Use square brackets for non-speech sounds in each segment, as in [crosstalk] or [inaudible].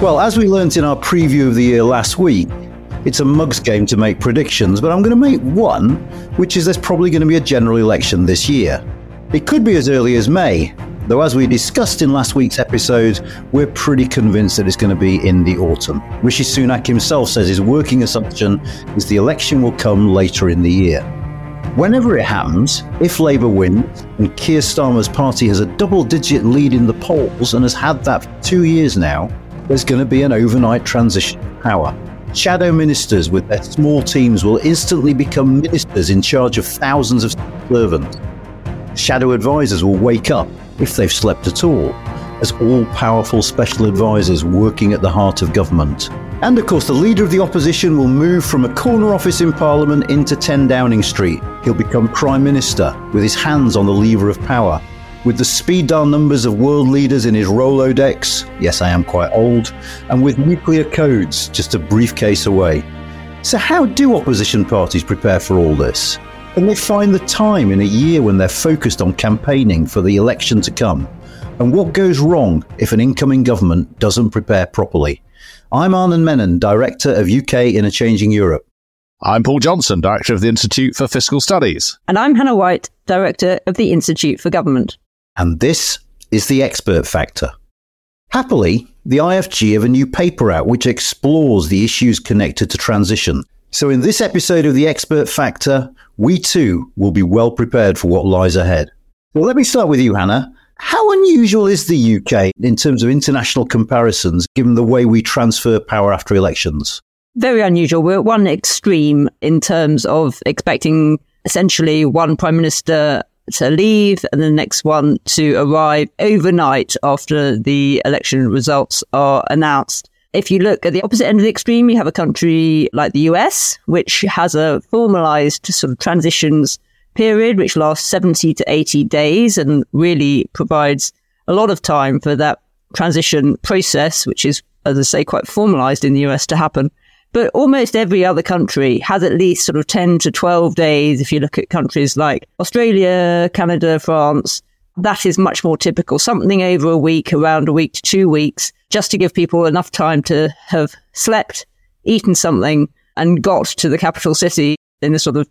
Well, as we learnt in our preview of the year last week, it's a mug's game to make predictions, but I'm going to make one, which is there's probably going to be a general election this year. It could be as early as May, though, as we discussed in last week's episode, we're pretty convinced that it's going to be in the autumn. Rishi Sunak himself says his working assumption is the election will come later in the year. Whenever it happens, if Labour wins and Keir Starmer's party has a double digit lead in the polls and has had that for two years now, there's going to be an overnight transition of power. Shadow ministers with their small teams will instantly become ministers in charge of thousands of servants. Shadow advisors will wake up, if they've slept at all, as all powerful special advisors working at the heart of government. And of course, the leader of the opposition will move from a corner office in Parliament into 10 Downing Street. He'll become Prime Minister with his hands on the lever of power. With the speed dial numbers of world leaders in his Rolodex, yes, I am quite old, and with nuclear codes just a briefcase away. So, how do opposition parties prepare for all this? Can they find the time in a year when they're focused on campaigning for the election to come? And what goes wrong if an incoming government doesn't prepare properly? I'm Anand Menon, Director of UK in a Changing Europe. I'm Paul Johnson, Director of the Institute for Fiscal Studies. And I'm Hannah White, Director of the Institute for Government and this is the expert factor. Happily, the IFG have a new paper out which explores the issues connected to transition. So, in this episode of the Expert Factor, we too will be well prepared for what lies ahead. Well, let me start with you, Hannah. How unusual is the UK in terms of international comparisons, given the way we transfer power after elections? Very unusual. We're at one extreme in terms of expecting essentially one prime minister to leave and the next one to arrive overnight after the election results are announced. If you look at the opposite end of the extreme, you have a country like the US, which has a formalized sort of transitions period, which lasts 70 to 80 days and really provides a lot of time for that transition process, which is, as I say, quite formalized in the US to happen. But almost every other country has at least sort of 10 to 12 days. If you look at countries like Australia, Canada, France, that is much more typical. Something over a week, around a week to two weeks, just to give people enough time to have slept, eaten something, and got to the capital city in a sort of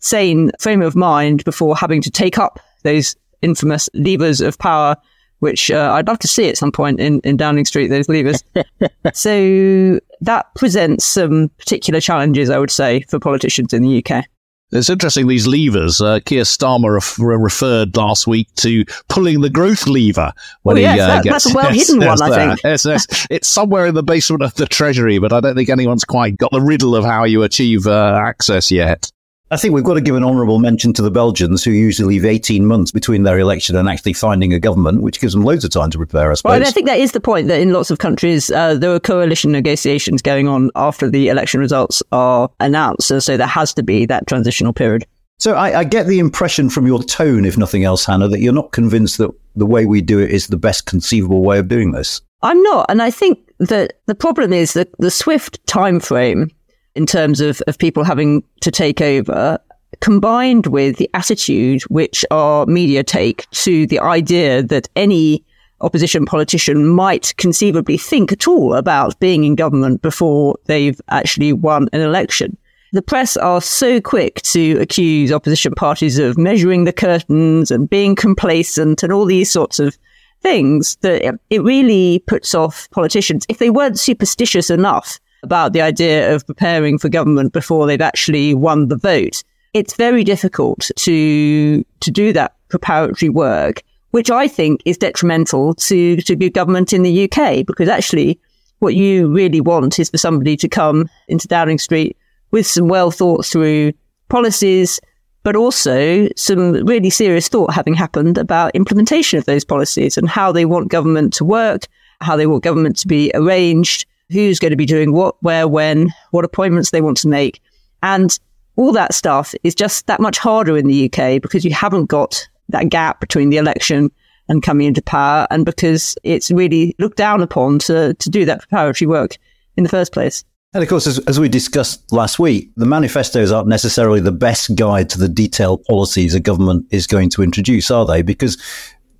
sane frame of mind before having to take up those infamous levers of power which uh, I'd love to see at some point in, in Downing Street, those levers. [laughs] so that presents some particular challenges, I would say, for politicians in the UK. It's interesting, these levers. Uh, Keir Starmer ref- referred last week to pulling the growth lever when oh, yes, he uh, that, gets. That's a well [laughs] hidden yes, one, I think. [laughs] Yes, yes. it's somewhere in the basement of the Treasury, but I don't think anyone's quite got the riddle of how you achieve uh, access yet. I think we've got to give an honourable mention to the Belgians, who usually leave 18 months between their election and actually finding a government, which gives them loads of time to prepare, I suppose. Well, I think that is the point that in lots of countries, uh, there are coalition negotiations going on after the election results are announced. So, so there has to be that transitional period. So I, I, get the impression from your tone, if nothing else, Hannah, that you're not convinced that the way we do it is the best conceivable way of doing this. I'm not. And I think that the problem is that the swift time frame in terms of, of people having to take over, combined with the attitude which our media take to the idea that any opposition politician might conceivably think at all about being in government before they've actually won an election. The press are so quick to accuse opposition parties of measuring the curtains and being complacent and all these sorts of things that it really puts off politicians. If they weren't superstitious enough about the idea of preparing for government before they've actually won the vote. It's very difficult to, to do that preparatory work, which I think is detrimental to, to good government in the UK, because actually what you really want is for somebody to come into Downing Street with some well thought through policies, but also some really serious thought having happened about implementation of those policies and how they want government to work, how they want government to be arranged, who's going to be doing what, where, when, what appointments they want to make. And all that stuff is just that much harder in the UK because you haven't got that gap between the election and coming into power and because it's really looked down upon to, to do that preparatory work in the first place. And of course, as, as, we discussed last week, the manifestos aren't necessarily the best guide to the detailed policies a government is going to introduce, are they? Because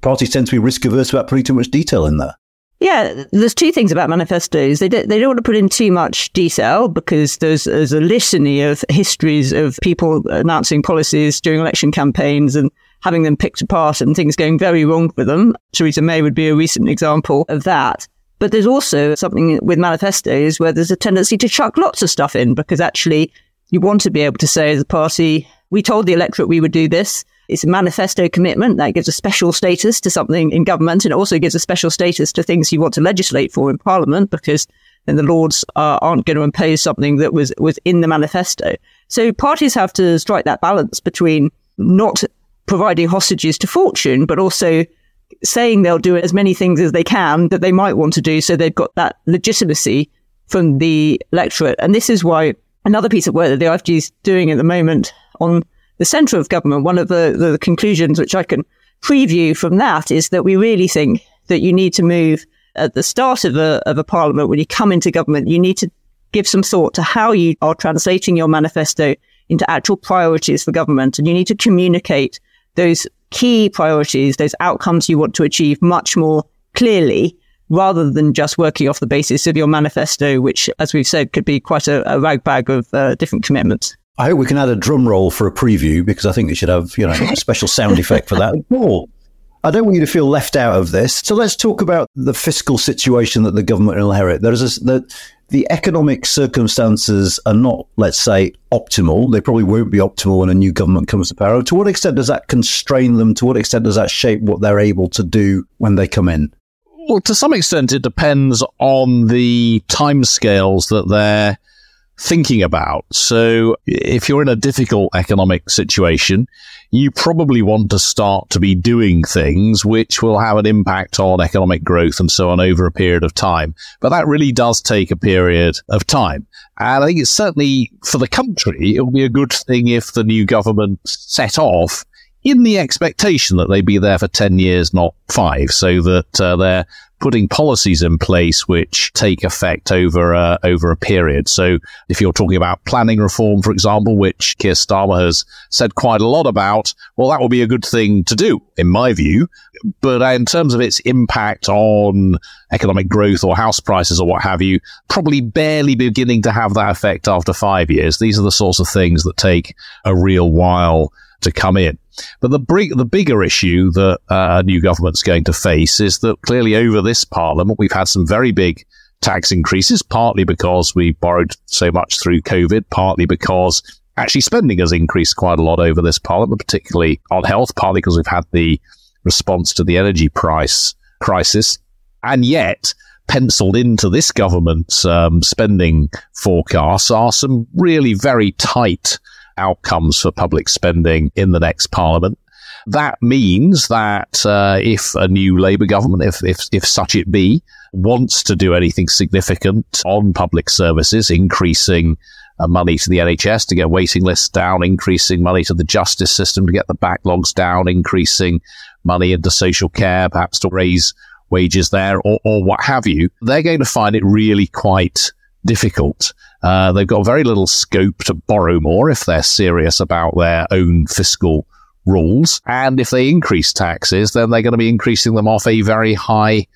parties tend to be risk averse about putting too much detail in there. Yeah, there's two things about manifestos. They don't, they don't want to put in too much detail because there's, there's a litany of histories of people announcing policies during election campaigns and having them picked apart and things going very wrong for them. Theresa May would be a recent example of that. But there's also something with manifestos where there's a tendency to chuck lots of stuff in because actually you want to be able to say as a party, we told the electorate we would do this. It's a manifesto commitment that gives a special status to something in government and it also gives a special status to things you want to legislate for in parliament because then the Lords uh, aren't going to impose something that was, was in the manifesto. So parties have to strike that balance between not providing hostages to fortune, but also saying they'll do as many things as they can that they might want to do. So they've got that legitimacy from the electorate. And this is why another piece of work that the IFG is doing at the moment on the centre of government, one of the, the conclusions which I can preview from that is that we really think that you need to move at the start of a, of a parliament, when you come into government, you need to give some thought to how you are translating your manifesto into actual priorities for government. And you need to communicate those key priorities, those outcomes you want to achieve much more clearly rather than just working off the basis of your manifesto, which, as we've said, could be quite a, a ragbag of uh, different commitments. I hope we can add a drum roll for a preview because I think we should have, you know, a special sound effect for that. [laughs] Paul, I don't want you to feel left out of this. So let's talk about the fiscal situation that the government will inherit. There is a, the, the economic circumstances are not, let's say, optimal. They probably won't be optimal when a new government comes to power. To what extent does that constrain them? To what extent does that shape what they're able to do when they come in? Well, to some extent, it depends on the timescales that they're thinking about. So if you're in a difficult economic situation, you probably want to start to be doing things which will have an impact on economic growth and so on over a period of time. But that really does take a period of time. And I think it's certainly for the country, it will be a good thing if the new government set off in the expectation that they'd be there for 10 years, not five, so that uh, they're putting policies in place which take effect over a, over a period. So if you're talking about planning reform, for example, which Keir Starmer has said quite a lot about, well, that would be a good thing to do, in my view. But uh, in terms of its impact on economic growth or house prices or what have you, probably barely beginning to have that effect after five years. These are the sorts of things that take a real while to come in. But the big, the bigger issue that uh, new government's going to face is that clearly over this parliament, we've had some very big tax increases, partly because we borrowed so much through COVID, partly because actually spending has increased quite a lot over this parliament, particularly on health, partly because we've had the response to the energy price crisis. And yet, penciled into this government's um, spending forecasts are some really very tight outcomes for public spending in the next parliament. That means that uh, if a new Labour government, if, if, if such it be, wants to do anything significant on public services, increasing uh, money to the NHS to get waiting lists down, increasing money to the justice system to get the backlogs down, increasing money into social care, perhaps to raise wages there or, or what have you, they're going to find it really quite difficult. Uh, they've got very little scope to borrow more if they're serious about their own fiscal rules. And if they increase taxes, then they're going to be increasing them off a very high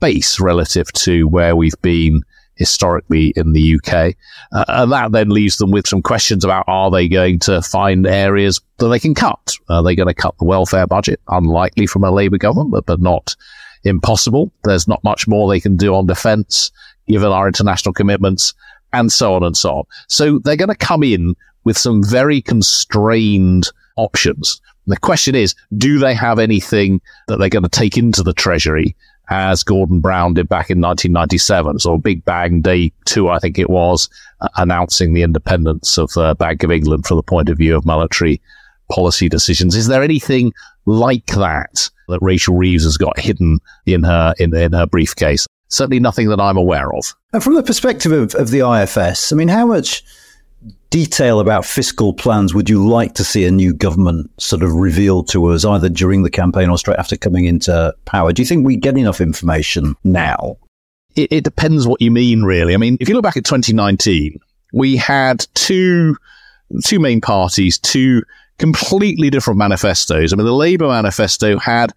base relative to where we've been historically in the UK. Uh, and that then leaves them with some questions about are they going to find areas that they can cut? Are they going to cut the welfare budget? Unlikely from a Labour government, but, but not impossible. There's not much more they can do on defence given our international commitments and so on and so on. So they're going to come in with some very constrained options. The question is, do they have anything that they're going to take into the Treasury as Gordon Brown did back in 1997? So Big Bang Day 2, I think it was, uh, announcing the independence of the Bank of England from the point of view of monetary policy decisions. Is there anything like that that Rachel Reeves has got hidden in her, in, in her briefcase? Certainly nothing that I'm aware of. And from the perspective of, of the IFS, I mean, how much detail about fiscal plans would you like to see a new government sort of reveal to us, either during the campaign or straight after coming into power? Do you think we get enough information now? It, it depends what you mean, really. I mean, if you look back at 2019, we had two two main parties, two completely different manifestos. I mean, the Labour manifesto had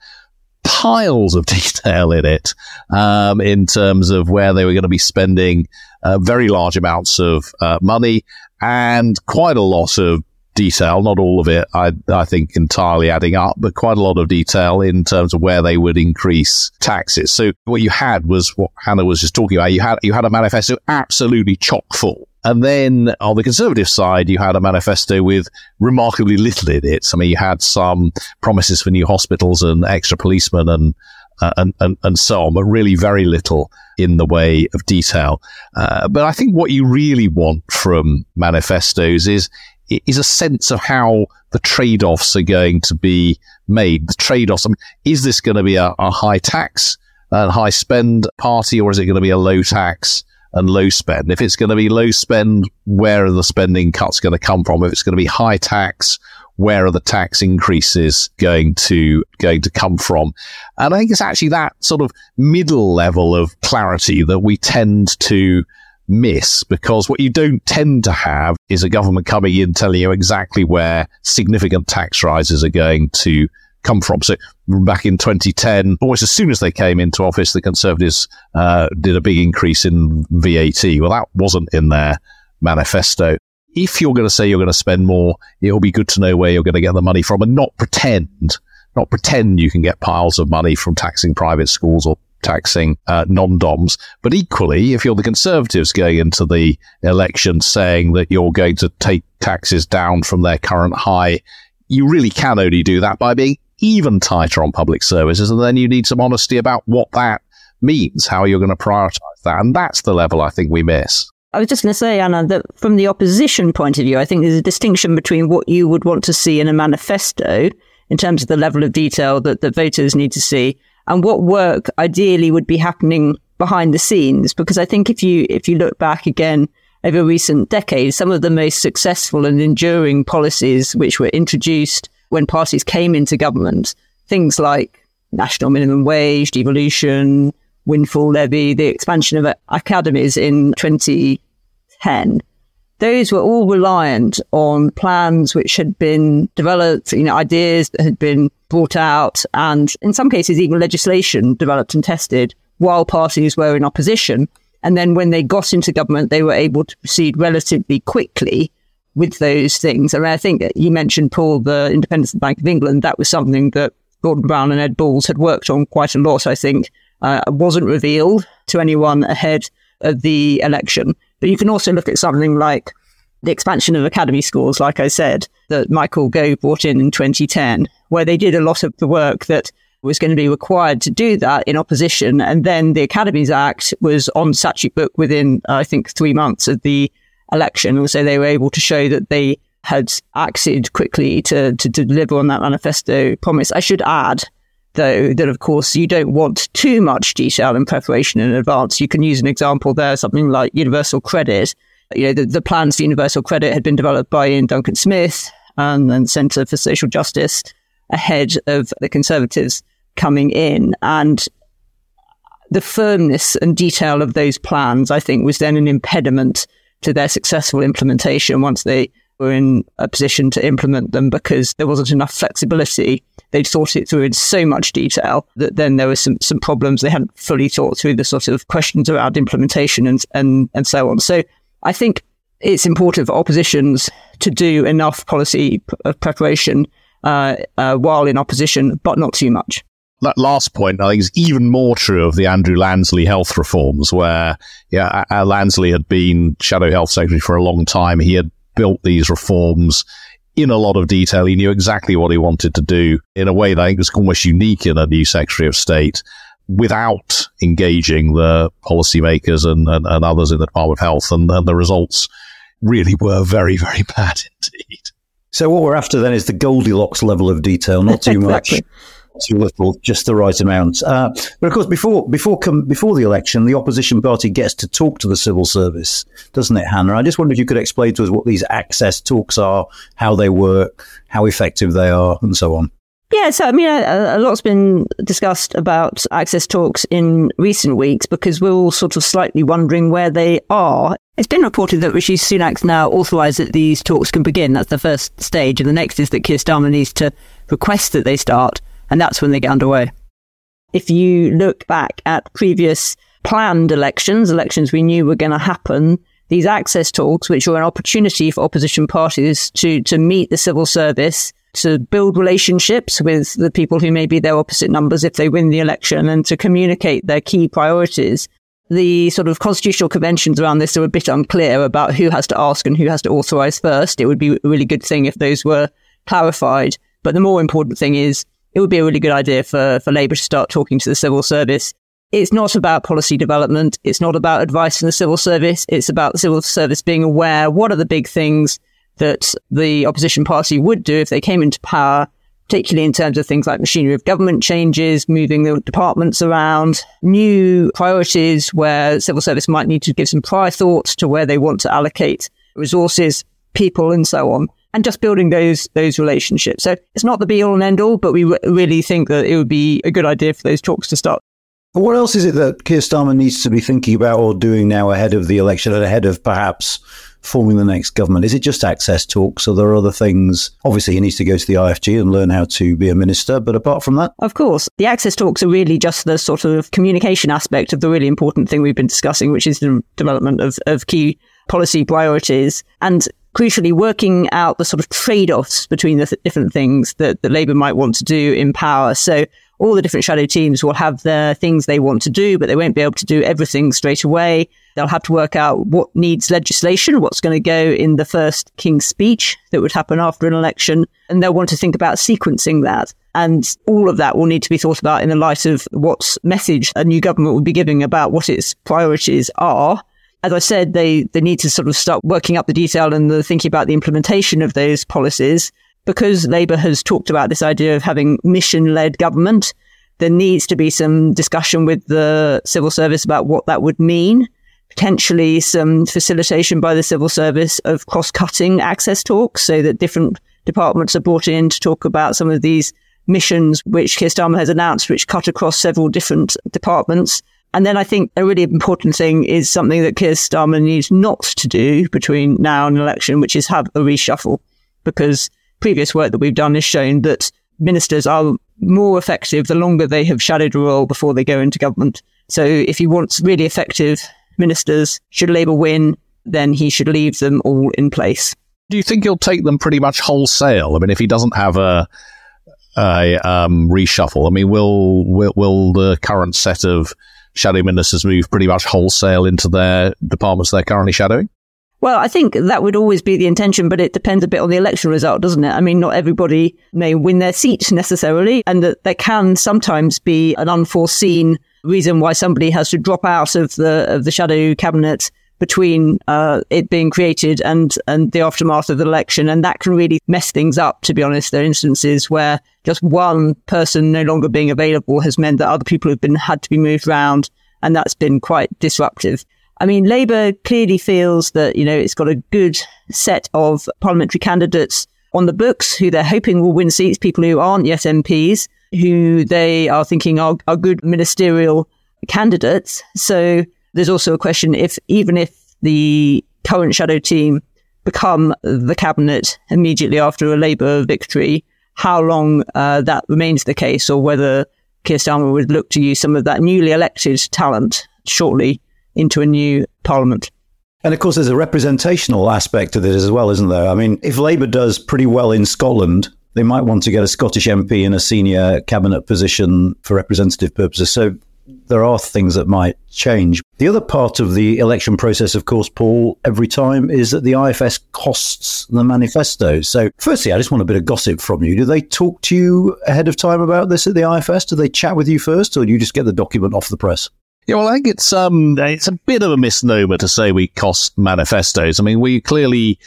piles of [laughs] detail in it um, in terms of where they were going to be spending uh, very large amounts of uh, money and quite a lot of detail, not all of it, I, I think entirely adding up, but quite a lot of detail in terms of where they would increase taxes. So what you had was what Hannah was just talking about. You had, you had a manifesto absolutely chock full and then on the Conservative side, you had a manifesto with remarkably little in it. I mean, you had some promises for new hospitals and extra policemen and, uh, and, and, and, so on, but really very little in the way of detail. Uh, but I think what you really want from manifestos is, is a sense of how the trade-offs are going to be made. The trade-offs, I mean, is this going to be a, a high tax and high spend party or is it going to be a low tax and low spend. If it's going to be low spend, where are the spending cuts going to come from? If it's going to be high tax, where are the tax increases going to going to come from? And I think it's actually that sort of middle level of clarity that we tend to miss because what you don't tend to have is a government coming in telling you exactly where significant tax rises are going to come from. So back in 2010, almost as soon as they came into office, the Conservatives uh, did a big increase in VAT. Well, that wasn't in their manifesto. If you're going to say you're going to spend more, it'll be good to know where you're going to get the money from and not pretend, not pretend you can get piles of money from taxing private schools or taxing uh, non-doms. But equally, if you're the Conservatives going into the election saying that you're going to take taxes down from their current high, you really can only do that by being even tighter on public services. And then you need some honesty about what that means, how you're going to prioritize that. And that's the level I think we miss. I was just going to say, Anand, that from the opposition point of view, I think there's a distinction between what you would want to see in a manifesto in terms of the level of detail that the voters need to see and what work ideally would be happening behind the scenes. Because I think if you, if you look back again over recent decades, some of the most successful and enduring policies which were introduced when parties came into government, things like national minimum wage, devolution, windfall levy, the expansion of academies in 2010, those were all reliant on plans which had been developed, you know, ideas that had been brought out, and in some cases, even legislation developed and tested while parties were in opposition. And then when they got into government, they were able to proceed relatively quickly with those things. I mean, I think you mentioned, Paul, the Independence of the Bank of England. That was something that Gordon Brown and Ed Balls had worked on quite a lot, I think. Uh, wasn't revealed to anyone ahead of the election. But you can also look at something like the expansion of academy schools, like I said, that Michael Gove brought in in 2010, where they did a lot of the work that was going to be required to do that in opposition. And then the Academies Act was on statute book within, I think, three months of the election. So they were able to show that they had acted quickly to, to, deliver on that manifesto promise. I should add, though, that of course you don't want too much detail and preparation in advance. You can use an example there, something like universal credit. You know, the, the plans for universal credit had been developed by Iain Duncan Smith and then Centre for Social Justice ahead of the Conservatives coming in. And the firmness and detail of those plans, I think, was then an impediment to their successful implementation once they were in a position to implement them because there wasn't enough flexibility. They'd thought it through in so much detail that then there were some, some problems. They hadn't fully thought through the sort of questions around implementation and, and, and so on. So I think it's important for oppositions to do enough policy p- preparation uh, uh, while in opposition, but not too much that last point, I think, is even more true of the Andrew Lansley health reforms, where yeah, Lansley had been Shadow Health Secretary for a long time. He had built these reforms in a lot of detail. He knew exactly what he wanted to do in a way that I think was almost unique in a new Secretary of State without engaging the policymakers and, and, and others in the Department of Health. And, and the results really were very, very [laughs] bad indeed. So what we're after then is the Goldilocks level of detail, not too [laughs] exactly. much too little, just the right amount. Uh, but of course, before before com- before the election, the opposition party gets to talk to the civil service, doesn't it, Hannah? I just wonder if you could explain to us what these access talks are, how they work, how effective they are, and so on. Yeah, so I mean, a, a, lot's been discussed about access talks in recent weeks because we're all sort of slightly wondering where they are. It's been reported that Rishi Sunak's now authorised that these talks can begin. That's the first stage. And the next is that Keir Starmer needs to request that they start and that's when they get underway. if you look back at previous planned elections, elections we knew were going to happen, these access talks, which were an opportunity for opposition parties to, to meet the civil service, to build relationships with the people who may be their opposite numbers if they win the election and to communicate their key priorities. The sort of constitutional conventions around this are a bit unclear about who has to ask and who has to authorize first. It would be a really good thing if those were clarified. But the more important thing is it would be a really good idea for, for Labour to start talking to the civil service it's not about policy development. It's not about advice from the civil service. It's about the civil service being aware what are the big things that the opposition party would do if they came into power, particularly in terms of things like machinery of government changes, moving the departments around, new priorities where civil service might need to give some prior thought to where they want to allocate resources, people, and so on. And just building those those relationships. So it's not the be all and end all, but we w- really think that it would be a good idea for those talks to start what else is it that Keir Starmer needs to be thinking about or doing now ahead of the election and ahead of perhaps forming the next government? Is it just access talks or there are other things? Obviously, he needs to go to the IFG and learn how to be a minister. But apart from that? Of course. The access talks are really just the sort of communication aspect of the really important thing we've been discussing, which is the development of, of key policy priorities. And crucially working out the sort of trade-offs between the th- different things that, that Labour might want to do in power. So all the different shadow teams will have their things they want to do, but they won't be able to do everything straight away. They'll have to work out what needs legislation, what's going to go in the first King's speech that would happen after an election. And they'll want to think about sequencing that. And all of that will need to be thought about in the light of what message a new government will be giving about what its priorities are. As I said, they, they need to sort of start working up the detail and the thinking about the implementation of those policies because Labour has talked about this idea of having mission led government, there needs to be some discussion with the civil service about what that would mean. Potentially some facilitation by the civil service of cross cutting access talks so that different departments are brought in to talk about some of these missions which Keir Starmer has announced, which cut across several different departments. And then I think a really important thing is something that Keir Starmer needs not to do between now and election, which is have a reshuffle because previous work that we've done has shown that ministers are more effective the longer they have shadowed a role before they go into government. So if he wants really effective ministers, should Labour win, then he should leave them all in place. Do you think he'll take them pretty much wholesale? I mean, if he doesn't have a a um, reshuffle, I mean, will, will will the current set of shadow ministers move pretty much wholesale into their departments they're currently shadowing? Well, I think that would always be the intention, but it depends a bit on the election result, doesn't it? I mean, not everybody may win their seat necessarily, and that there can sometimes be an unforeseen reason why somebody has to drop out of the of the shadow cabinet between uh, it being created and and the aftermath of the election, and that can really mess things up. To be honest, there are instances where just one person no longer being available has meant that other people have been had to be moved around, and that's been quite disruptive. I mean, Labour clearly feels that, you know, it's got a good set of parliamentary candidates on the books who they're hoping will win seats, people who aren't yet MPs, who they are thinking are, are good ministerial candidates. So there's also a question if, even if the current shadow team become the cabinet immediately after a Labour victory, how long uh, that remains the case, or whether Keir Starmer would look to use some of that newly elected talent shortly into a new parliament. And of course, there's a representational aspect to this as well, isn't there? I mean, if Labour does pretty well in Scotland, they might want to get a Scottish MP in a senior cabinet position for representative purposes. So there are things that might change. The other part of the election process, of course, Paul, every time is that the IFS costs the manifesto. So, firstly, I just want a bit of gossip from you. Do they talk to you ahead of time about this at the IFS? Do they chat with you first, or do you just get the document off the press? Yeah, well, I think it's um, it's a bit of a misnomer to say we cost manifestos. I mean, we clearly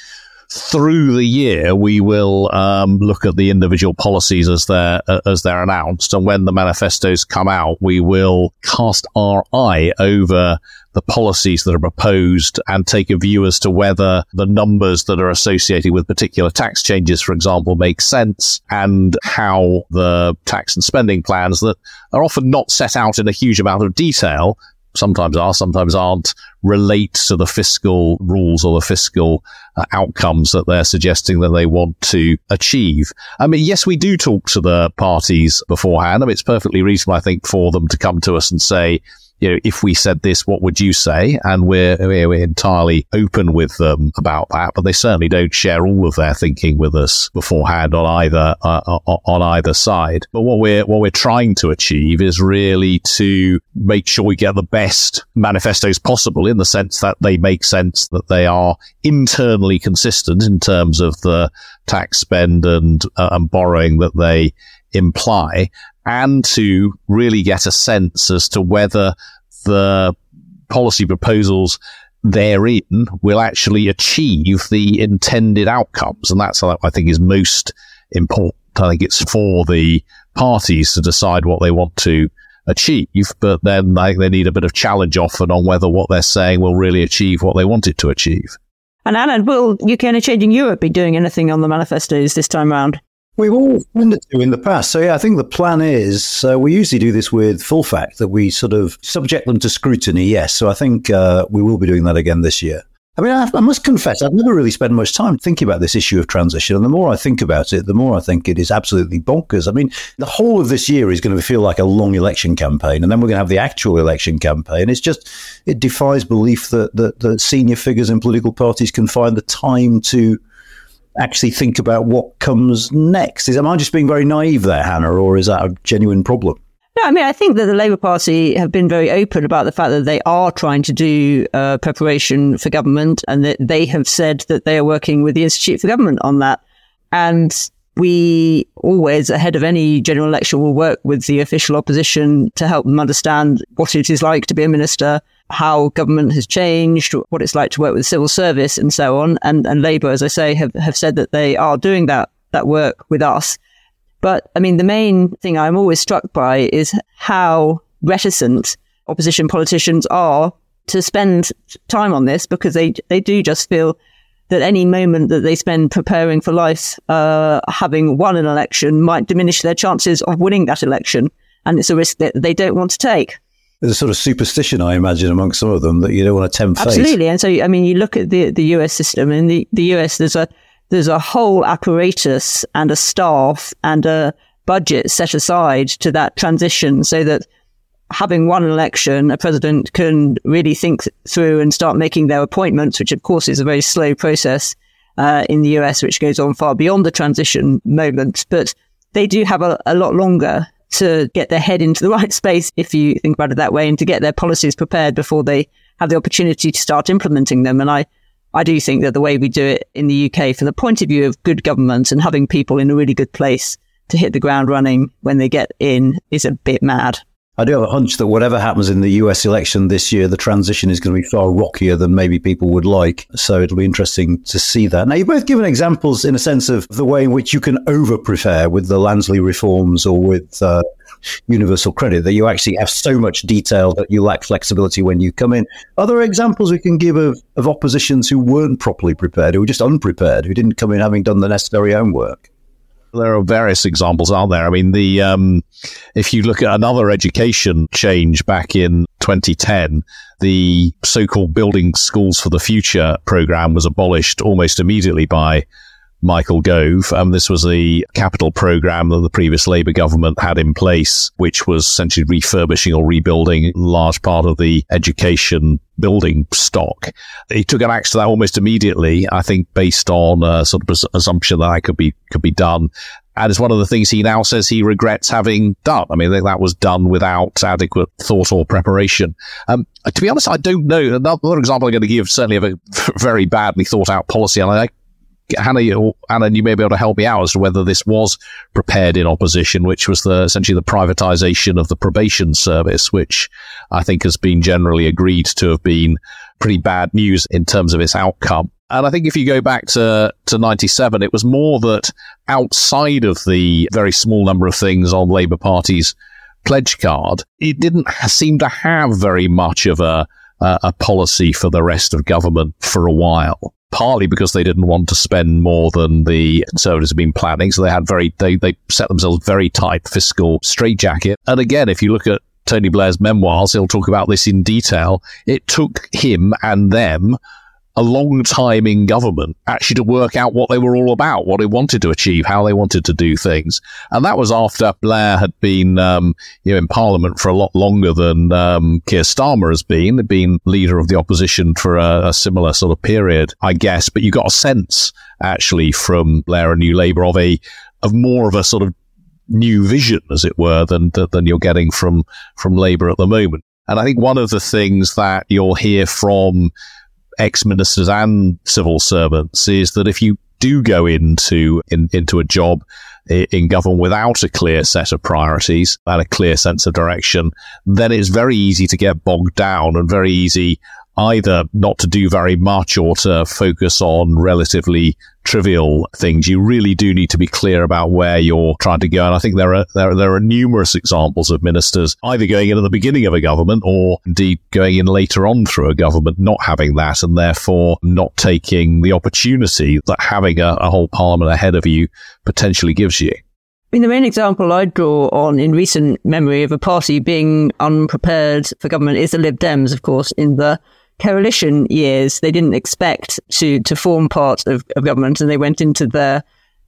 through the year we will um, look at the individual policies as they're uh, as they're announced, and when the manifestos come out, we will cast our eye over the policies that are proposed and take a view as to whether the numbers that are associated with particular tax changes, for example, make sense and how the tax and spending plans that are often not set out in a huge amount of detail sometimes are, sometimes aren't, relate to the fiscal rules or the fiscal Uh, outcomes that they're suggesting that they want to achieve. I mean, yes, we do talk to the parties beforehand. I mean, it's perfectly reasonable, I think, for them to come to us and say, you know, if we said this, what would you say? And we're, we're entirely open with them about that, but they certainly don't share all of their thinking with us beforehand on either, uh, uh, on either side. But what we're, what we're trying to achieve is really to make sure we get the best manifestos possible in the sense that they make sense, that they are internally consistent in terms of the tax spend and, uh, and borrowing that they imply and to really get a sense as to whether the policy proposals therein will actually achieve the intended outcomes. And that's I think is most important. I think it's for the parties to decide what they want to achieve, but then they, they need a bit of challenge often on whether what they're saying will really achieve what they want it to achieve. And Anand, will UK and Changing Europe be doing anything on the manifestos this time round? We've all tended to in the past. So, yeah, I think the plan is uh, we usually do this with Full Fact that we sort of subject them to scrutiny, yes. So, I think uh, we will be doing that again this year. I mean, I, I, must confess, I've never really spent much time thinking about this issue of transition. And the more I think about it, the more I think it is absolutely bonkers. I mean, the whole of this year is going to feel like a long election campaign. And then we're going to have the actual election campaign. It's just, it defies belief that, that, that senior figures in political parties can find the time to actually think about what comes next. Is am I just being very naive there, Hannah, or is that a genuine problem? No, I mean, I think that the Labour Party have been very open about the fact that they are trying to do uh, preparation for government and that they have said that they are working with the Institute for Government on that. And we always, ahead of any general election, will work with the official opposition to help them understand what it is like to be a minister how government has changed, what it's like to work with civil service and so on. And, and Labour, as I say, have, have said that they are doing that, that work with us. But I mean, the main thing I'm always struck by is how reticent opposition politicians are to spend time on this because they, they do just feel that any moment that they spend preparing for life, uh, having won an election might diminish their chances of winning that election. And it's a risk that they don't want to take there's a sort of superstition, I imagine, amongst some of them that you don't want to tempt fate. Absolutely. And so, I mean, you look at the, the US system in the, the US, there's a, there's a whole apparatus and a staff and a budget set aside to that transition so that having an election, a president can really think through and start making their appointments, which of course is a very slow process uh, in the US, which goes on far beyond the transition moment. But they do have a, a lot longer to get their head into the [laughs] right space, if you think about it that way, and to get their policies prepared before they have the opportunity to start implementing them. And I, I do think that the way we do it in the UK, from the point of view of good government and having people in a really good place to hit the ground running when they get in, is a bit mad. I do have a hunch that whatever happens in the US election this year, the transition is going to be far rockier than maybe people would like. So it'll be interesting to see that. Now, you've both given examples in a sense of the way in which you can over prepare with the Lansley reforms or with uh, universal credit, that you actually have so much detail that you lack flexibility when you come in. Are there examples we can give of, of oppositions who weren't properly prepared, who were just unprepared, who didn't come in having done the necessary homework? There are various examples, aren't there? I mean, the um, if you look at another education change back in 2010, the so-called Building Schools for the Future program was abolished almost immediately by Michael Gove. Um, this was a capital program that the previous Labour government had in place, which was essentially refurbishing or rebuilding large part of the education building stock. He took an axe to that almost immediately, I think, based on a sort of assumption that that could be, could be done. And it's one of the things he now says he regrets having done. I mean, that was done without adequate thought or preparation. Um, to be honest, I don't know. Another example I'm going to give certainly of a [laughs] very badly thought out policy, and I Hannah, you, Anand, you may be able to help me out as to whether this was prepared in opposition, which was the essentially the privatization of the probation service, which I think has been generally agreed to have been pretty bad news in terms of its outcome. And I think if you go back to, to 97, it was more that outside of the very small number of things on Labour Party's pledge card, it didn't seem to have very much of a, a policy for the rest of government for a while partly because they didn't want to spend more than the Conservatives had been planning. So they had very, they, they set themselves very tight fiscal straitjacket. And again, if you look at Tony Blair's memoirs, he'll talk about this in detail. It took him and them a long time in government actually to work out what they were all about, what they wanted to achieve, how they wanted to do things. And that was after Blair had been, um, you know, in parliament for a lot longer than, um, Keir Starmer has been, had been leader of the opposition for a, a similar sort of period, I guess. But you got a sense actually from Blair and New Labour of a, of more of a sort of new vision, as it were, than, than you're getting from, from Labour at the moment. And I think one of the things that you'll hear from ex-ministers and civil servants is that if you do go into in, into a job in government without a clear set of priorities and a clear sense of direction, then it's very easy to get bogged down and very easy either not to do very much or to focus on relatively trivial things. You really do need to be clear about where you're trying to go. And I think there are, there, there are numerous examples of ministers either going in at the beginning of a government or indeed going in later on through a government, not having that and therefore not taking the opportunity that having a, a whole parliament ahead of you potentially gives you. I mean, the main example I draw on in recent memory of a party being unprepared for government is the Lib Dems, of course, in the coalition years, they didn't expect to, to form part of, of government and they went into their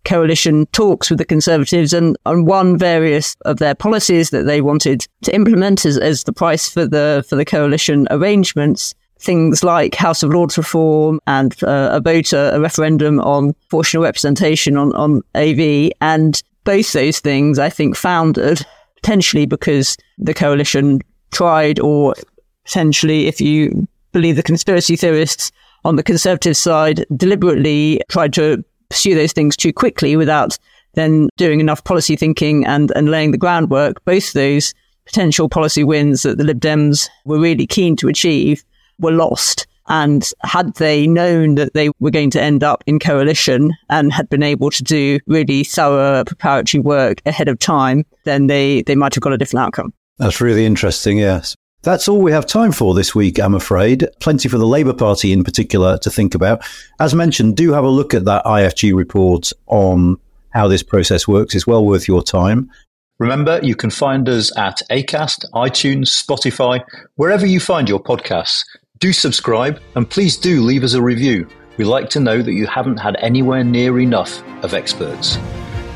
coalition talks with the Conservatives and, and won various of their policies that they wanted to implement as, as the price for the, for the coalition arrangements. Things like House of Lords reform and uh, a vote, a, a referendum on proportional representation on, on AV. And both those things, I think, foundered potentially because the coalition tried or potentially, if you believe the conspiracy theorists on the conservative side deliberately tried to pursue those things too quickly without then doing enough policy thinking and, and laying the groundwork. Both those potential policy wins that the Lib Dems were really keen to achieve were lost. And had they known that they were going to end up in coalition and had been able to do really thorough preparatory work ahead of time, then they, they might have got a different outcome. That's really interesting, yes. That's all we have time for this week, I'm afraid. Plenty for the Labour Party in particular to think about. As mentioned, do have a look at that IFG report on how this process works. It's well worth your time. Remember, you can find us at ACAST, iTunes, Spotify, wherever you find your podcasts. Do subscribe and please do leave us a review. We like to know that you haven't had anywhere near enough of experts.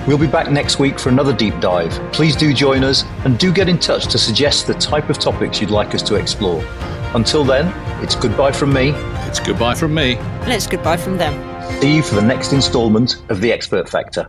We'll be back next week for another deep dive. Please do join us and do get in touch to suggest the type of topics you'd like us to explore. Until then, it's goodbye from me. It's goodbye from me. And it's goodbye from them. See you for the next instalment of The Expert Factor.